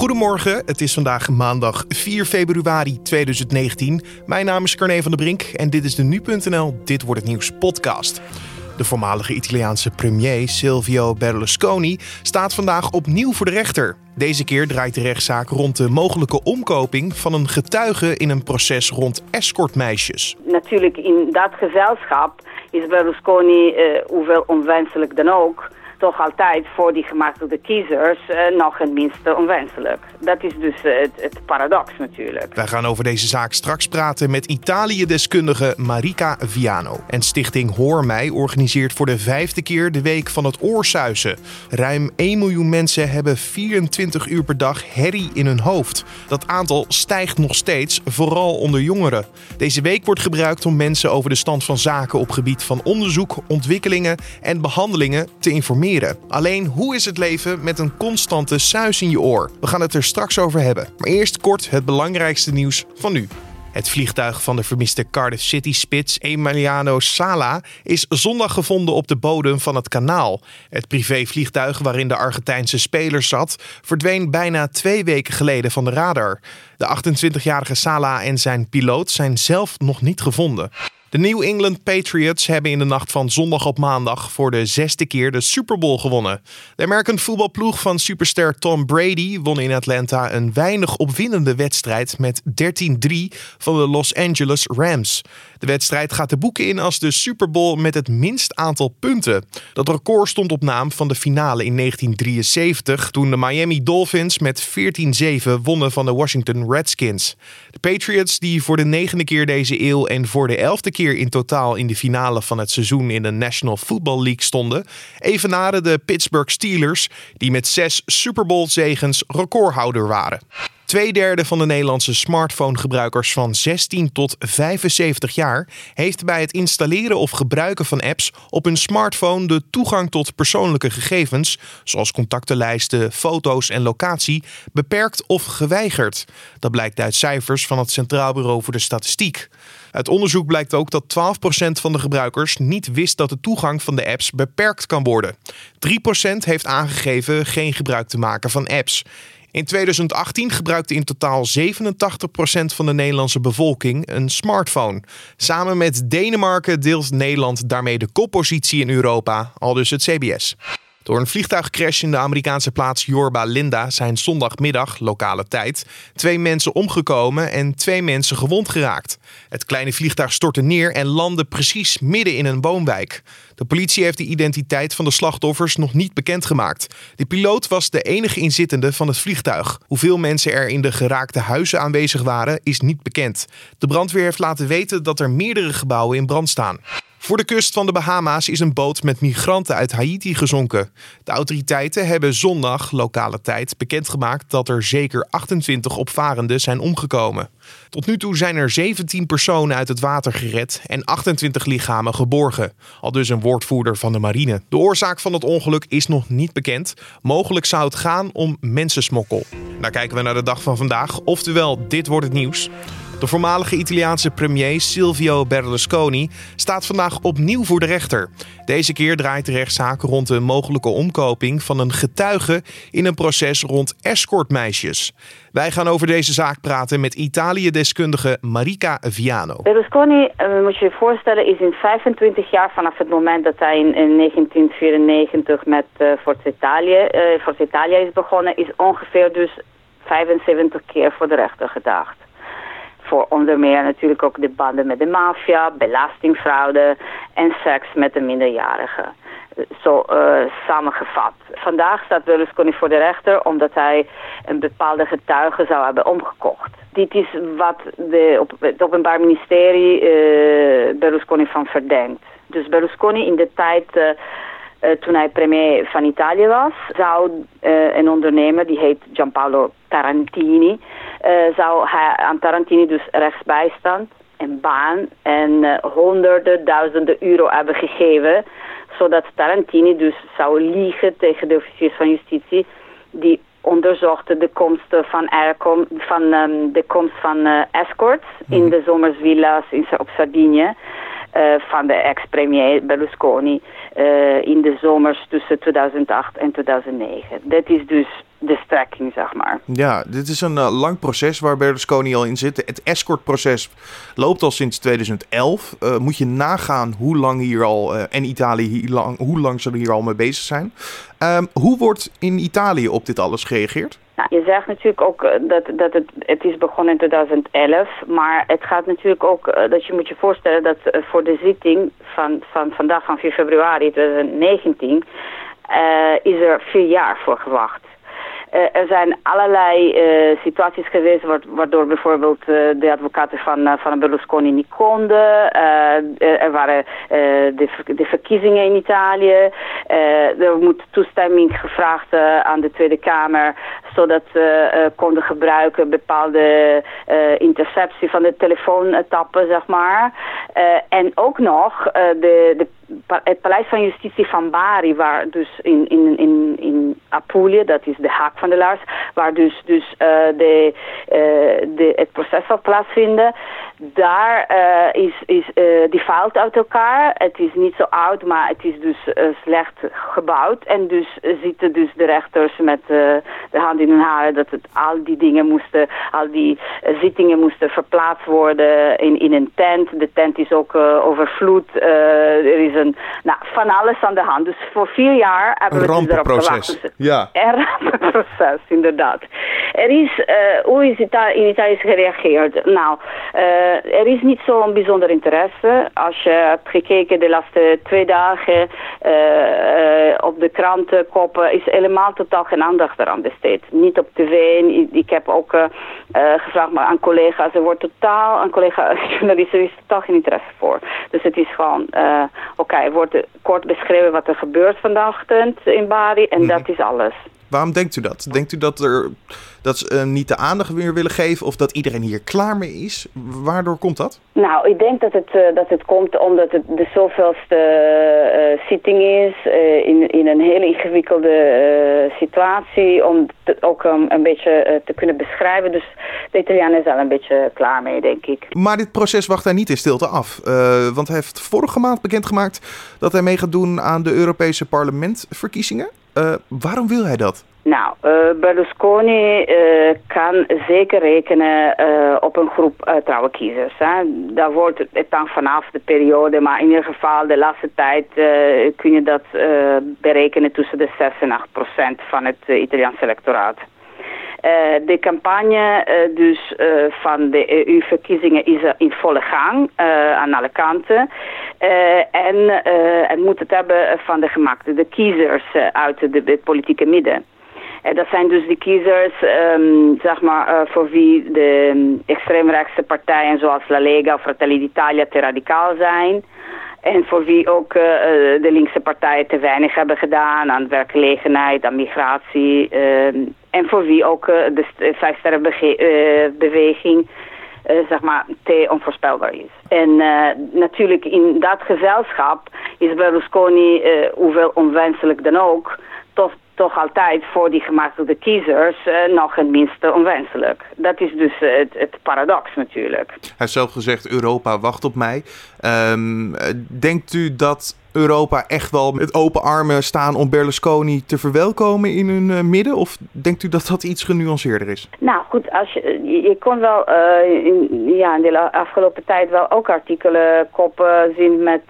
Goedemorgen, het is vandaag maandag 4 februari 2019. Mijn naam is Carne van der Brink en dit is de Nu.nl Dit Wordt Het Nieuws podcast. De voormalige Italiaanse premier Silvio Berlusconi staat vandaag opnieuw voor de rechter. Deze keer draait de rechtszaak rond de mogelijke omkoping van een getuige in een proces rond escortmeisjes. Natuurlijk in dat gezelschap is Berlusconi, uh, hoewel onwenselijk dan ook toch altijd voor die gemakkelijke kiezers uh, nog het minste onwenselijk. Dat is dus uh, het, het, paradox natuurlijk. Wij gaan over deze zaak straks praten met Italië-deskundige Marika Viano. En stichting Hoor Mij organiseert voor de vijfde keer de Week van het Oorsuizen. Ruim 1 miljoen mensen hebben 24 uur per dag herrie in hun hoofd. Dat aantal stijgt nog steeds, vooral onder jongeren. Deze week wordt gebruikt om mensen over de stand van zaken op gebied van onderzoek, ontwikkelingen en behandelingen te informeren. Alleen, hoe is het leven met een constante suis in je oor? We gaan het er straks over hebben. Maar eerst kort het belangrijkste nieuws van nu. Het vliegtuig van de vermiste Cardiff City-spits Emiliano Sala is zondag gevonden op de bodem van het kanaal. Het privévliegtuig waarin de Argentijnse speler zat, verdween bijna twee weken geleden van de radar. De 28-jarige Sala en zijn piloot zijn zelf nog niet gevonden. De New England Patriots hebben in de nacht van zondag op maandag voor de zesde keer de Super Bowl gewonnen. De American voetbalploeg van superster Tom Brady won in Atlanta een weinig opwindende wedstrijd met 13-3 van de Los Angeles Rams. De wedstrijd gaat de boeken in als de Super Bowl met het minst aantal punten. Dat record stond op naam van de finale in 1973 toen de Miami Dolphins met 14-7 wonnen van de Washington Redskins. De Patriots die voor de negende keer deze eeuw en voor de elfde keer in totaal in de finale van het seizoen in de National Football League stonden, evenaren de Pittsburgh Steelers, die met zes Super Bowl zegens recordhouder waren. Tweederde van de Nederlandse smartphonegebruikers van 16 tot 75 jaar heeft bij het installeren of gebruiken van apps op hun smartphone de toegang tot persoonlijke gegevens, zoals contactenlijsten, foto's en locatie, beperkt of geweigerd. Dat blijkt uit cijfers van het Centraal Bureau voor de Statistiek. Uit onderzoek blijkt ook dat 12% van de gebruikers niet wist dat de toegang van de apps beperkt kan worden. 3% heeft aangegeven geen gebruik te maken van apps. In 2018 gebruikte in totaal 87% van de Nederlandse bevolking een smartphone. Samen met Denemarken deelt Nederland daarmee de koppositie in Europa, al dus het CBS. Door een vliegtuigcrash in de Amerikaanse plaats Yorba Linda zijn zondagmiddag, lokale tijd, twee mensen omgekomen en twee mensen gewond geraakt. Het kleine vliegtuig stortte neer en landde precies midden in een boomwijk. De politie heeft de identiteit van de slachtoffers nog niet bekendgemaakt. De piloot was de enige inzittende van het vliegtuig. Hoeveel mensen er in de geraakte huizen aanwezig waren, is niet bekend. De brandweer heeft laten weten dat er meerdere gebouwen in brand staan. Voor de kust van de Bahama's is een boot met migranten uit Haiti gezonken. De autoriteiten hebben zondag, lokale tijd, bekendgemaakt dat er zeker 28 opvarenden zijn omgekomen. Tot nu toe zijn er 17 personen uit het water gered en 28 lichamen geborgen. Al dus een woordvoerder van de marine. De oorzaak van het ongeluk is nog niet bekend. Mogelijk zou het gaan om mensensmokkel. Daar kijken we naar de dag van vandaag, oftewel dit wordt het nieuws. De voormalige Italiaanse premier Silvio Berlusconi staat vandaag opnieuw voor de rechter. Deze keer draait de rechtszaak rond de mogelijke omkoping van een getuige in een proces rond escortmeisjes. Wij gaan over deze zaak praten met Italië-deskundige Marika Viano. Berlusconi, uh, moet je je voorstellen, is in 25 jaar vanaf het moment dat hij in, 1994 met uh, Forza Italia, uh, Forza Italia is begonnen, is ongeveer dus 75 keer voor de rechter gedaagd voor onder meer natuurlijk ook de banden met de maffia, belastingfraude en seks met de minderjarigen. Zo uh, samengevat. Vandaag staat Berlusconi voor de rechter omdat hij een bepaalde getuige zou hebben omgekocht. Dit is wat de, op, het Openbaar Ministerie uh, Berlusconi van verdenkt. Dus Berlusconi in de tijd... Uh, toen hij premier van Italië was, zou uh, een ondernemer, die heet Gianpaolo Tarantini, uh, zou hij aan Tarantini dus rechtsbijstand en baan en honderden duizenden euro hebben gegeven, zodat Tarantini dus zou liegen tegen de officiers van justitie die onderzochten de komst van, aircom, van um, de komst van escorts in mhm. de zomersvilla's in, op Sardinië. Uh, van de ex-premier Berlusconi uh, in de zomers tussen 2008 en 2009. Dat is dus de strekking, zeg maar. Ja, dit is een uh, lang proces waar Berlusconi al in zit. Het escortproces loopt al sinds 2011. Uh, moet je nagaan hoe lang hier al, uh, en Italië hier lang, hoe lang ze er hier al mee bezig zijn. Um, hoe wordt in Italië op dit alles gereageerd? Je zegt natuurlijk ook dat, dat het, het is begonnen in 2011, maar het gaat natuurlijk ook dat je moet je voorstellen dat voor de zitting van, van vandaag van 4 februari 2019 is er vier jaar voor gewacht. Uh, er zijn allerlei uh, situaties geweest waardoor bijvoorbeeld uh, de advocaten van, van Berlusconi niet konden. er waren de, de, verkiezingen in Italië. er moet toestemming gevraagd aan de Tweede Kamer zodat ze konden gebruiken bepaalde interceptie van de telefoontappen, zeg maar. en ook nog de, de het paleis van justitie van Bari, waar dus in, in, in, in Apulia, dat is de haak van de laars, waar dus, dus uh, de, uh, de, het proces zal plaatsvinden, daar uh, is, is die valt uit elkaar. Het is niet zo oud, maar het is dus slecht gebouwd. En dus zitten dus de rechters met de hand in hun haren dat het, al die dingen moesten, al die zittingen moesten verplaatst worden in, in een tent. De tent is ook overvloed. er is nou, van alles aan de hand. Dus voor vier jaar hebben we dus erop gewacht. Dus ja. Een rampenproces, inderdaad. Er is, uh, hoe is het in Italië gereageerd? Nou, uh, er is niet zo'n bijzonder interesse. Als je hebt gekeken de laatste twee dagen uh, op de krantenkoppen, is helemaal totaal geen aandacht eraan besteed. Niet op tv. Ik heb ook gevraagd maar aan collega's. Er wordt totaal, aan collega-journalisten, er is totaal geen interesse voor. Dus het is gewoon, oké, wordt kort beschreven wat er gebeurt vandaag in Bari en mhm. dat is alles. Waarom denkt u dat? Denkt u dat, er, dat ze uh, niet de aandacht weer willen geven of dat iedereen hier klaar mee is? Waardoor komt dat? Nou, ik denk dat het, uh, dat het komt omdat het de zoveelste uh, zitting is in, in een hele ingewikkelde situatie. Om het ook um, een beetje te kunnen beschrijven. Dus de Italianen zijn er een beetje klaar mee, denk ik. Maar dit proces wacht hij niet in stilte af. want hij heeft vorige maand bekendgemaakt dat hij mee gaat doen aan de Europese parlementverkiezingen. Uh, waarom wil hij dat? Nou, uh, Berlusconi uh, kan zeker rekenen op een groep trouwe kiezers. Hè. Daar wordt het dan vanaf de periode, maar in ieder geval de laatste tijd kun je dat berekenen tussen de 6 en 8 procent van het Italiaanse electoraat. Uh, de campagne uh, dus uh, van de EU-verkiezingen is in volle gang aan alle kanten. en het moet het hebben van de gemaakte de kiezers uit de, politieke midden. En dat zijn dus de kiezers, um, zeg maar, voor wie de um, extreemrechtse partijen zoals La Lega of Fratelli d'Italia te radicaal zijn. En voor wie ook de linkse partijen te weinig hebben gedaan aan werkgelegenheid, aan migratie. Uh, en voor wie ook uh, de vijfsterrenbeweging zeg maar te onvoorspelbaar is. En natuurlijk in dat gezelschap is Berlusconi, hoewel onwenselijk dan ook, toch toch altijd voor die gematigde kiezers nog het minste onwenselijk. Dat is dus het, het, paradox natuurlijk. Hij heeft zelf gezegd, Europa wacht op mij. Um, denkt u dat Europa echt wel met open armen staan om Berlusconi te verwelkomen in hun uh, midden? Of denkt u dat dat iets genuanceerder is? Nou goed, als je, je kon wel uh, in, ja, in de afgelopen tijd wel ook artikelen koppen zien met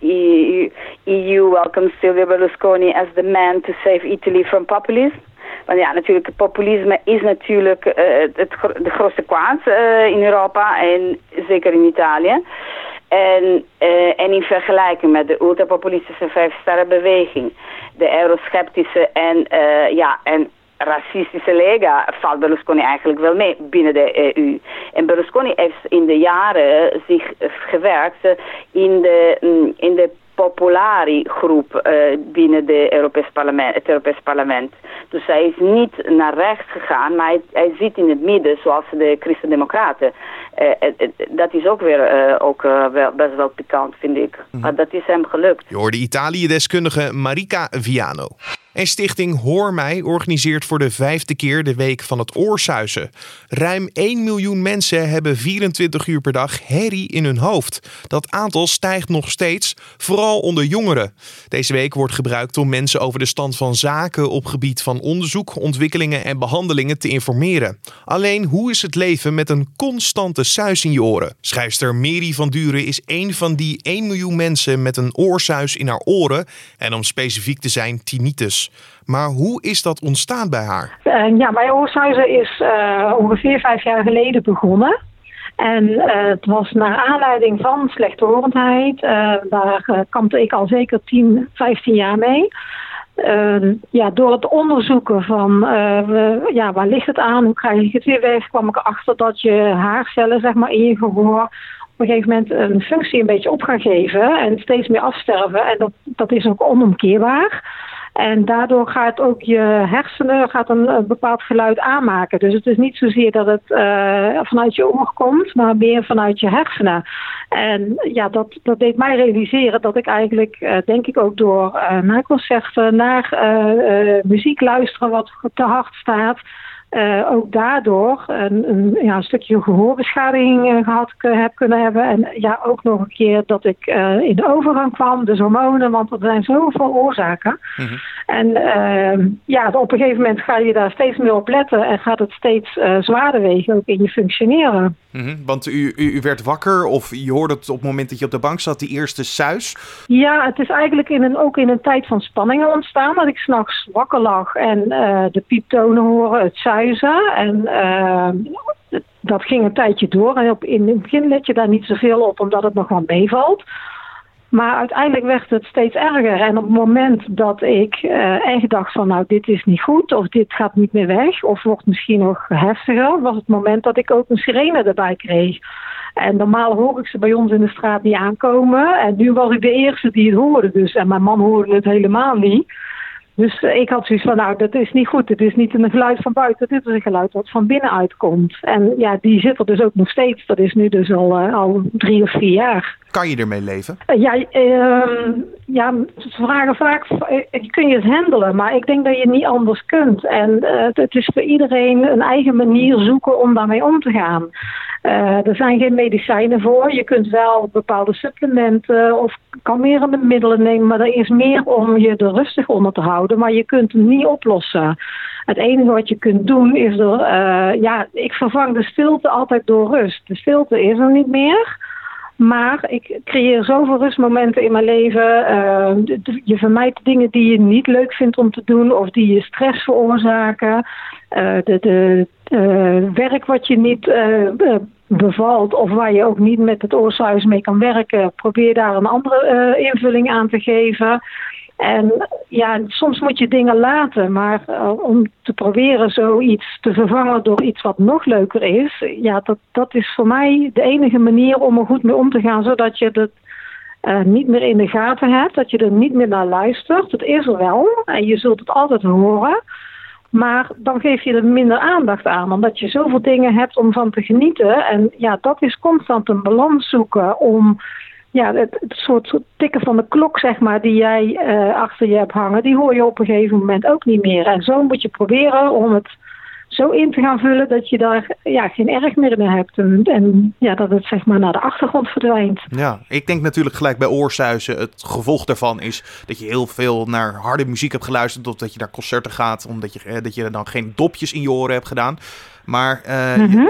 EU, EU welcomes Silvio Berlusconi as the man to save Italy from populism. Want ja, natuurlijk, het populisme is natuurlijk het, de grootste kwaad in Europa en zeker in Italië. En, uh, en in vergelijking met de ultrapopulistische vijfsterrenbeweging, de eurosceptische en, uh, ja, en racistische Lega valt Berlusconi eigenlijk wel mee binnen de EU. En Berlusconi heeft in de jaren zich gewerkt in de, mm, in de populari groep uh, binnen de Europees parlement, het Europees parlement. Dus hij is niet naar rechts gegaan, maar hij, hij zit in het midden zoals de Christen-Democraten. Uh, dat is ook weer uh, ook, wel, best wel pikant, vind ik. Mhm. Maar dat is hem gelukt. Je hoorde Italië-deskundige Marika Viano. En stichting Hoor Mij organiseert voor de vijfde keer de Week van het Oorsuizen. Ruim 1 miljoen mensen hebben 24 uur per dag herrie in hun hoofd. Dat aantal stijgt nog steeds, vooral onder jongeren. Deze week wordt gebruikt om mensen over de stand van zaken op gebied van onderzoek, ontwikkelingen en behandelingen te informeren. Alleen hoe is het leven met een constante suis in je oren? Schrijfster Mary van Duren is een van die 1 miljoen mensen met een oorsuis in haar oren en om specifiek te zijn tinnitus. Maar hoe is dat ontstaan bij haar? Uh, ja, mijn oorsuizen is uh, ongeveer vijf jaar geleden begonnen. En uh, het was naar aanleiding van slechthorendheid. daar kampte ik al zeker 10, 15 jaar mee. ja, door het onderzoeken van ja, waar ligt het aan, hoe krijg ik het weer weg, kwam ik erachter dat je haarcellen zeg maar, in je gehoor op een gegeven moment een functie een beetje op gaan geven en steeds meer afsterven. En dat, dat is ook onomkeerbaar. En daardoor gaat ook je hersenen gaat een, bepaald geluid aanmaken. Dus het is niet zozeer dat het uh, vanuit je oor komt, maar meer vanuit je hersenen. En ja, dat, dat deed mij realiseren dat ik eigenlijk, uh, denk ik ook door naar concerten, naar muziek luisteren wat te hard staat uh, ook daardoor een, een, ja, een stukje gehoorbeschadiging uh, gehad heb kunnen hebben. En ja, ook nog een keer dat ik uh, in de overgang kwam, dus hormonen, want er zijn zoveel oorzaken. Mm -hmm. En ehm, ja, op een gegeven moment ga je daar steeds meer op letten en gaat het steeds zwaarder wegen ook in je functioneren. Mm -hmm. Want u, u, u, werd wakker of je hoorde het op het moment dat je op de bank zat, die eerste suis? Ja, het is eigenlijk in een, ook in een tijd van spanningen ontstaan, dat ik s'nachts wakker lag en de pieptonen horen, het suis en uh, dat ging een tijdje door. En op, in het begin let je daar niet zoveel op, omdat het nog wel meevalt. Maar uiteindelijk werd het steeds erger. En op het moment dat ik uh, echt dacht van nou dit is niet goed of dit gaat niet meer weg of wordt misschien nog heftiger, was het moment dat ik ook een sirene erbij kreeg. En normaal hoor ik ze bij ons in de straat niet aankomen. En nu was ik de eerste die het hoorde dus. En mijn man hoorde het helemaal niet. Dus uh, ik had zoiets van, nou, dat is niet goed. Het is niet een geluid van buiten, dit is een geluid wat van binnenuit komt. En ja, die zit er dus ook nog steeds. Dat is nu dus al, uh, al drie of vier jaar. Kan je ermee leven? Uh, ja, ja, ze vragen vaak, kun je het handelen? Maar ik denk dat je het niet anders kunt. En het is voor iedereen een eigen manier zoeken om daarmee om te gaan. Er zijn geen medicijnen voor. Je kunt wel bepaalde supplementen of kalmerende middelen nemen, maar er is meer om je er rustig onder te houden. Maar je kunt het niet oplossen. Het enige wat je kunt doen is er, uh, ja, ik vervang de stilte altijd door rust. De stilte is er niet meer. Maar ik creëer zoveel rustmomenten in mijn leven. Uh, je vermijdt dingen die je niet leuk vindt om te doen of die je stress veroorzaken. Uh, de, de werk wat je niet bevalt of waar je ook niet met het oorsuis mee kan werken, probeer daar een andere invulling aan te geven. En ja, soms moet je dingen laten, maar uh, om te proberen zoiets te vervangen door iets wat nog leuker is, ja, dat, dat is voor mij de enige manier om er goed mee om te gaan, zodat je het uh, niet meer in de gaten hebt, dat je er niet meer naar luistert. Het is er wel en je zult het altijd horen, maar dan geef je er minder aandacht aan, omdat je zoveel dingen hebt om van te genieten. En ja, dat is constant een balans zoeken om ja, het, soort tikken van de klok, zeg maar, die jij uh, achter je hebt hangen, die hoor je op een gegeven moment ook niet meer. En zo moet je proberen om het zo in te gaan vullen dat je daar ja, geen erg meer in hebt. En, en, ja, dat het zeg maar naar de achtergrond verdwijnt. Ja, ik denk natuurlijk gelijk bij oorsuizen. Het gevolg daarvan is dat je heel veel naar harde muziek hebt geluisterd. Of dat je naar concerten gaat, omdat je, eh, dat je dan geen dopjes in je oren hebt gedaan. Maar uh, mm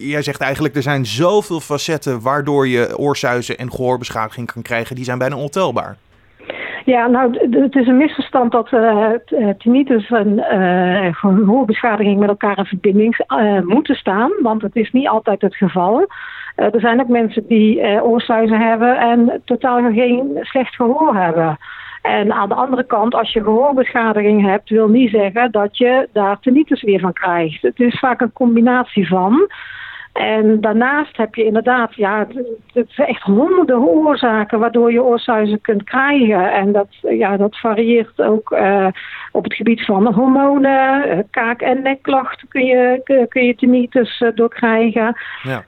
jij zegt eigenlijk, er zijn zoveel facetten waardoor je oorsuizen en gehoorbeschadiging kan krijgen. Die zijn bijna ontelbaar. Ja, nou, het is een misverstand dat uh, tinnitus en uh, gehoorbeschadiging met elkaar in verbinding uh, moeten staan. Want het is niet altijd het geval. er zijn ook mensen die oorsuizen hebben en totaal geen slecht gehoor hebben. En aan de andere kant, als je gehoorbeschadiging hebt, wil niet zeggen dat je daar tinnitus weer van krijgt. Het is vaak een combinatie van. En daarnaast heb je inderdaad, ja, het zijn echt honderden oorzaken waardoor je oorsuizen kunt krijgen. En dat, ja, dat varieert ook uh, op het gebied van hormonen, uh, kaak- en nekklachten kun je, kun je tinnitus uh, door krijgen. Ja.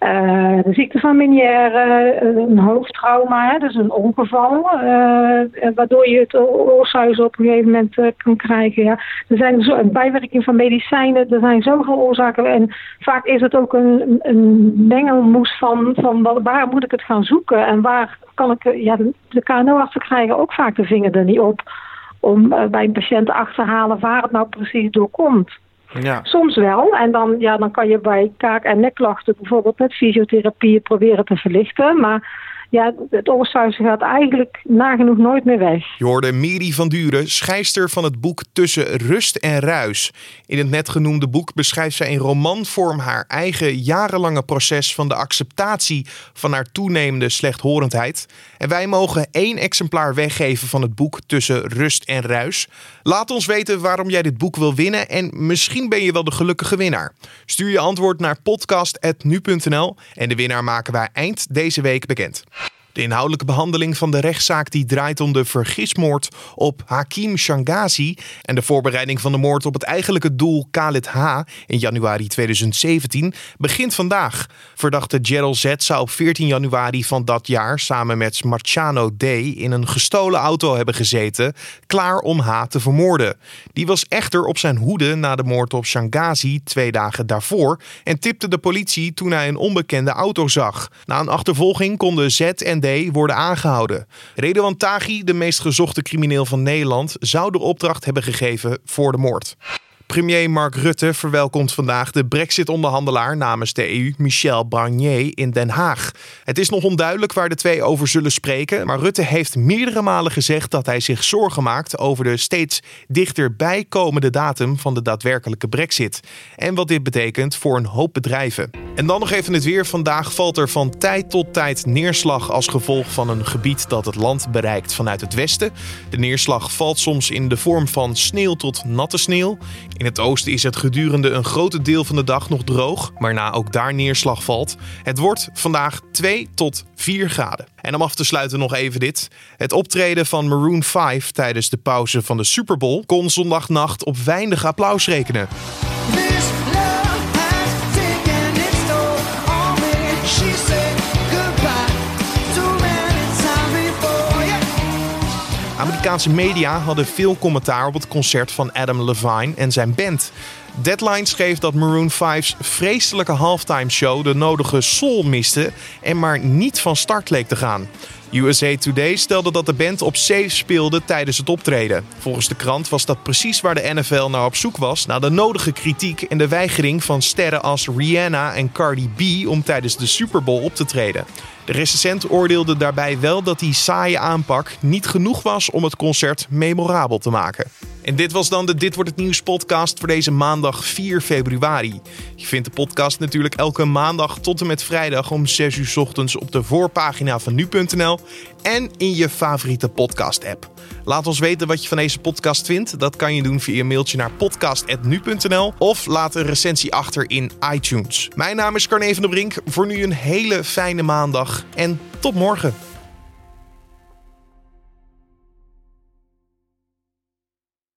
de ziekte van Meniere, een hoofdtrauma, hè, dus een ongeval, waardoor je het oorsuizen op een gegeven moment kan krijgen. Ja. Er zijn zo, een bijwerking van medicijnen, er zijn zoveel oorzaken. En vaak is het ook een een mengelmoes van, van waar moet ik het gaan zoeken en waar kan ik. Ja, de KNO-artsen krijgen ook vaak de vinger er niet op om uh, bij een patiënt te achterhalen waar het nou precies door komt. Ja. Soms wel. En dan, ja, dan kan je bij kaak- en nekklachten bijvoorbeeld met fysiotherapie proberen te verlichten. Maar ja, het oorsuizen gaat eigenlijk nagenoeg nooit meer weg. Je hoorde Miri van Duren, schrijfster van het boek Tussen Rust en Ruis. In het net genoemde boek beschrijft zij in romanvorm haar eigen jarenlange proces van de acceptatie van haar toenemende slechthorendheid. En wij mogen één exemplaar weggeven van het boek Tussen Rust en Ruis. Laat ons weten waarom jij dit boek wil winnen en misschien ben je wel de gelukkige winnaar. Stuur je antwoord naar podcast.nu.nl en de winnaar maken wij eind deze week bekend. De inhoudelijke behandeling van de rechtszaak die draait om de vergismoord op Hakim Shangazi en de voorbereiding van de moord op het eigenlijke doel Khalid H. in januari 2017 begint vandaag. Verdachte Gerald Z zou op 14 januari van dat jaar samen met Marciano D. in een gestolen auto hebben gezeten, klaar om H. te vermoorden. Die was echter op zijn hoede na de moord op Shangazi twee dagen daarvoor en tipte de politie toen hij een onbekende auto zag. Na een achtervolging konden Z en worden aangehouden. Redouan de meest gezochte crimineel van Nederland, zou de opdracht hebben gegeven voor de moord. Premier Mark Rutte verwelkomt vandaag de Brexit-onderhandelaar namens de EU, Michel Barnier, in Den Haag. Het is nog onduidelijk waar de twee over zullen spreken, maar Rutte heeft meerdere malen gezegd dat hij zich zorgen maakt over de steeds dichterbij komende datum van de daadwerkelijke Brexit. En wat dit betekent voor een hoop bedrijven. En dan nog even het weer. Vandaag valt er van tijd tot tijd neerslag als gevolg van een gebied dat het land bereikt vanuit het westen. De neerslag valt soms in de vorm van sneeuw tot natte sneeuw. In het oosten is het gedurende een grote deel van de dag nog droog, waarna ook daar neerslag valt. Het wordt vandaag 2 tot 4 graden. En om af te sluiten nog even dit. Het optreden van Maroon 5 tijdens de pauze van de Super Bowl kon zondagnacht op weinig applaus rekenen. Amerikaanse media hadden veel commentaar op het concert van Adam Levine en zijn band. Deadline schreef dat Maroon 5's vreselijke halftime show de nodige soul miste en maar niet van start leek te gaan. USA Today stelde dat de band op safe speelde tijdens het optreden. Volgens de krant was dat precies waar de NFL naar op zoek was, na de nodige kritiek en de weigering van sterren als Rihanna en Cardi B om tijdens de Super Bowl op te treden. De recensent oordeelde daarbij wel dat die saaie aanpak niet genoeg was om het concert memorabel te maken. En dit was dan de Dit wordt het nieuws podcast voor deze maandag 4 februari. Je vindt de podcast natuurlijk elke maandag tot en met vrijdag om 6 uur ochtends op de voorpagina van nu.nl en in je favoriete podcast app. Laat ons weten wat je van deze podcast vindt. Dat kan je doen via een mailtje naar podcast.nu.nl of laat een recensie achter in iTunes. Mijn naam is Carne van der Brink. Voor nu een hele fijne maandag en tot morgen.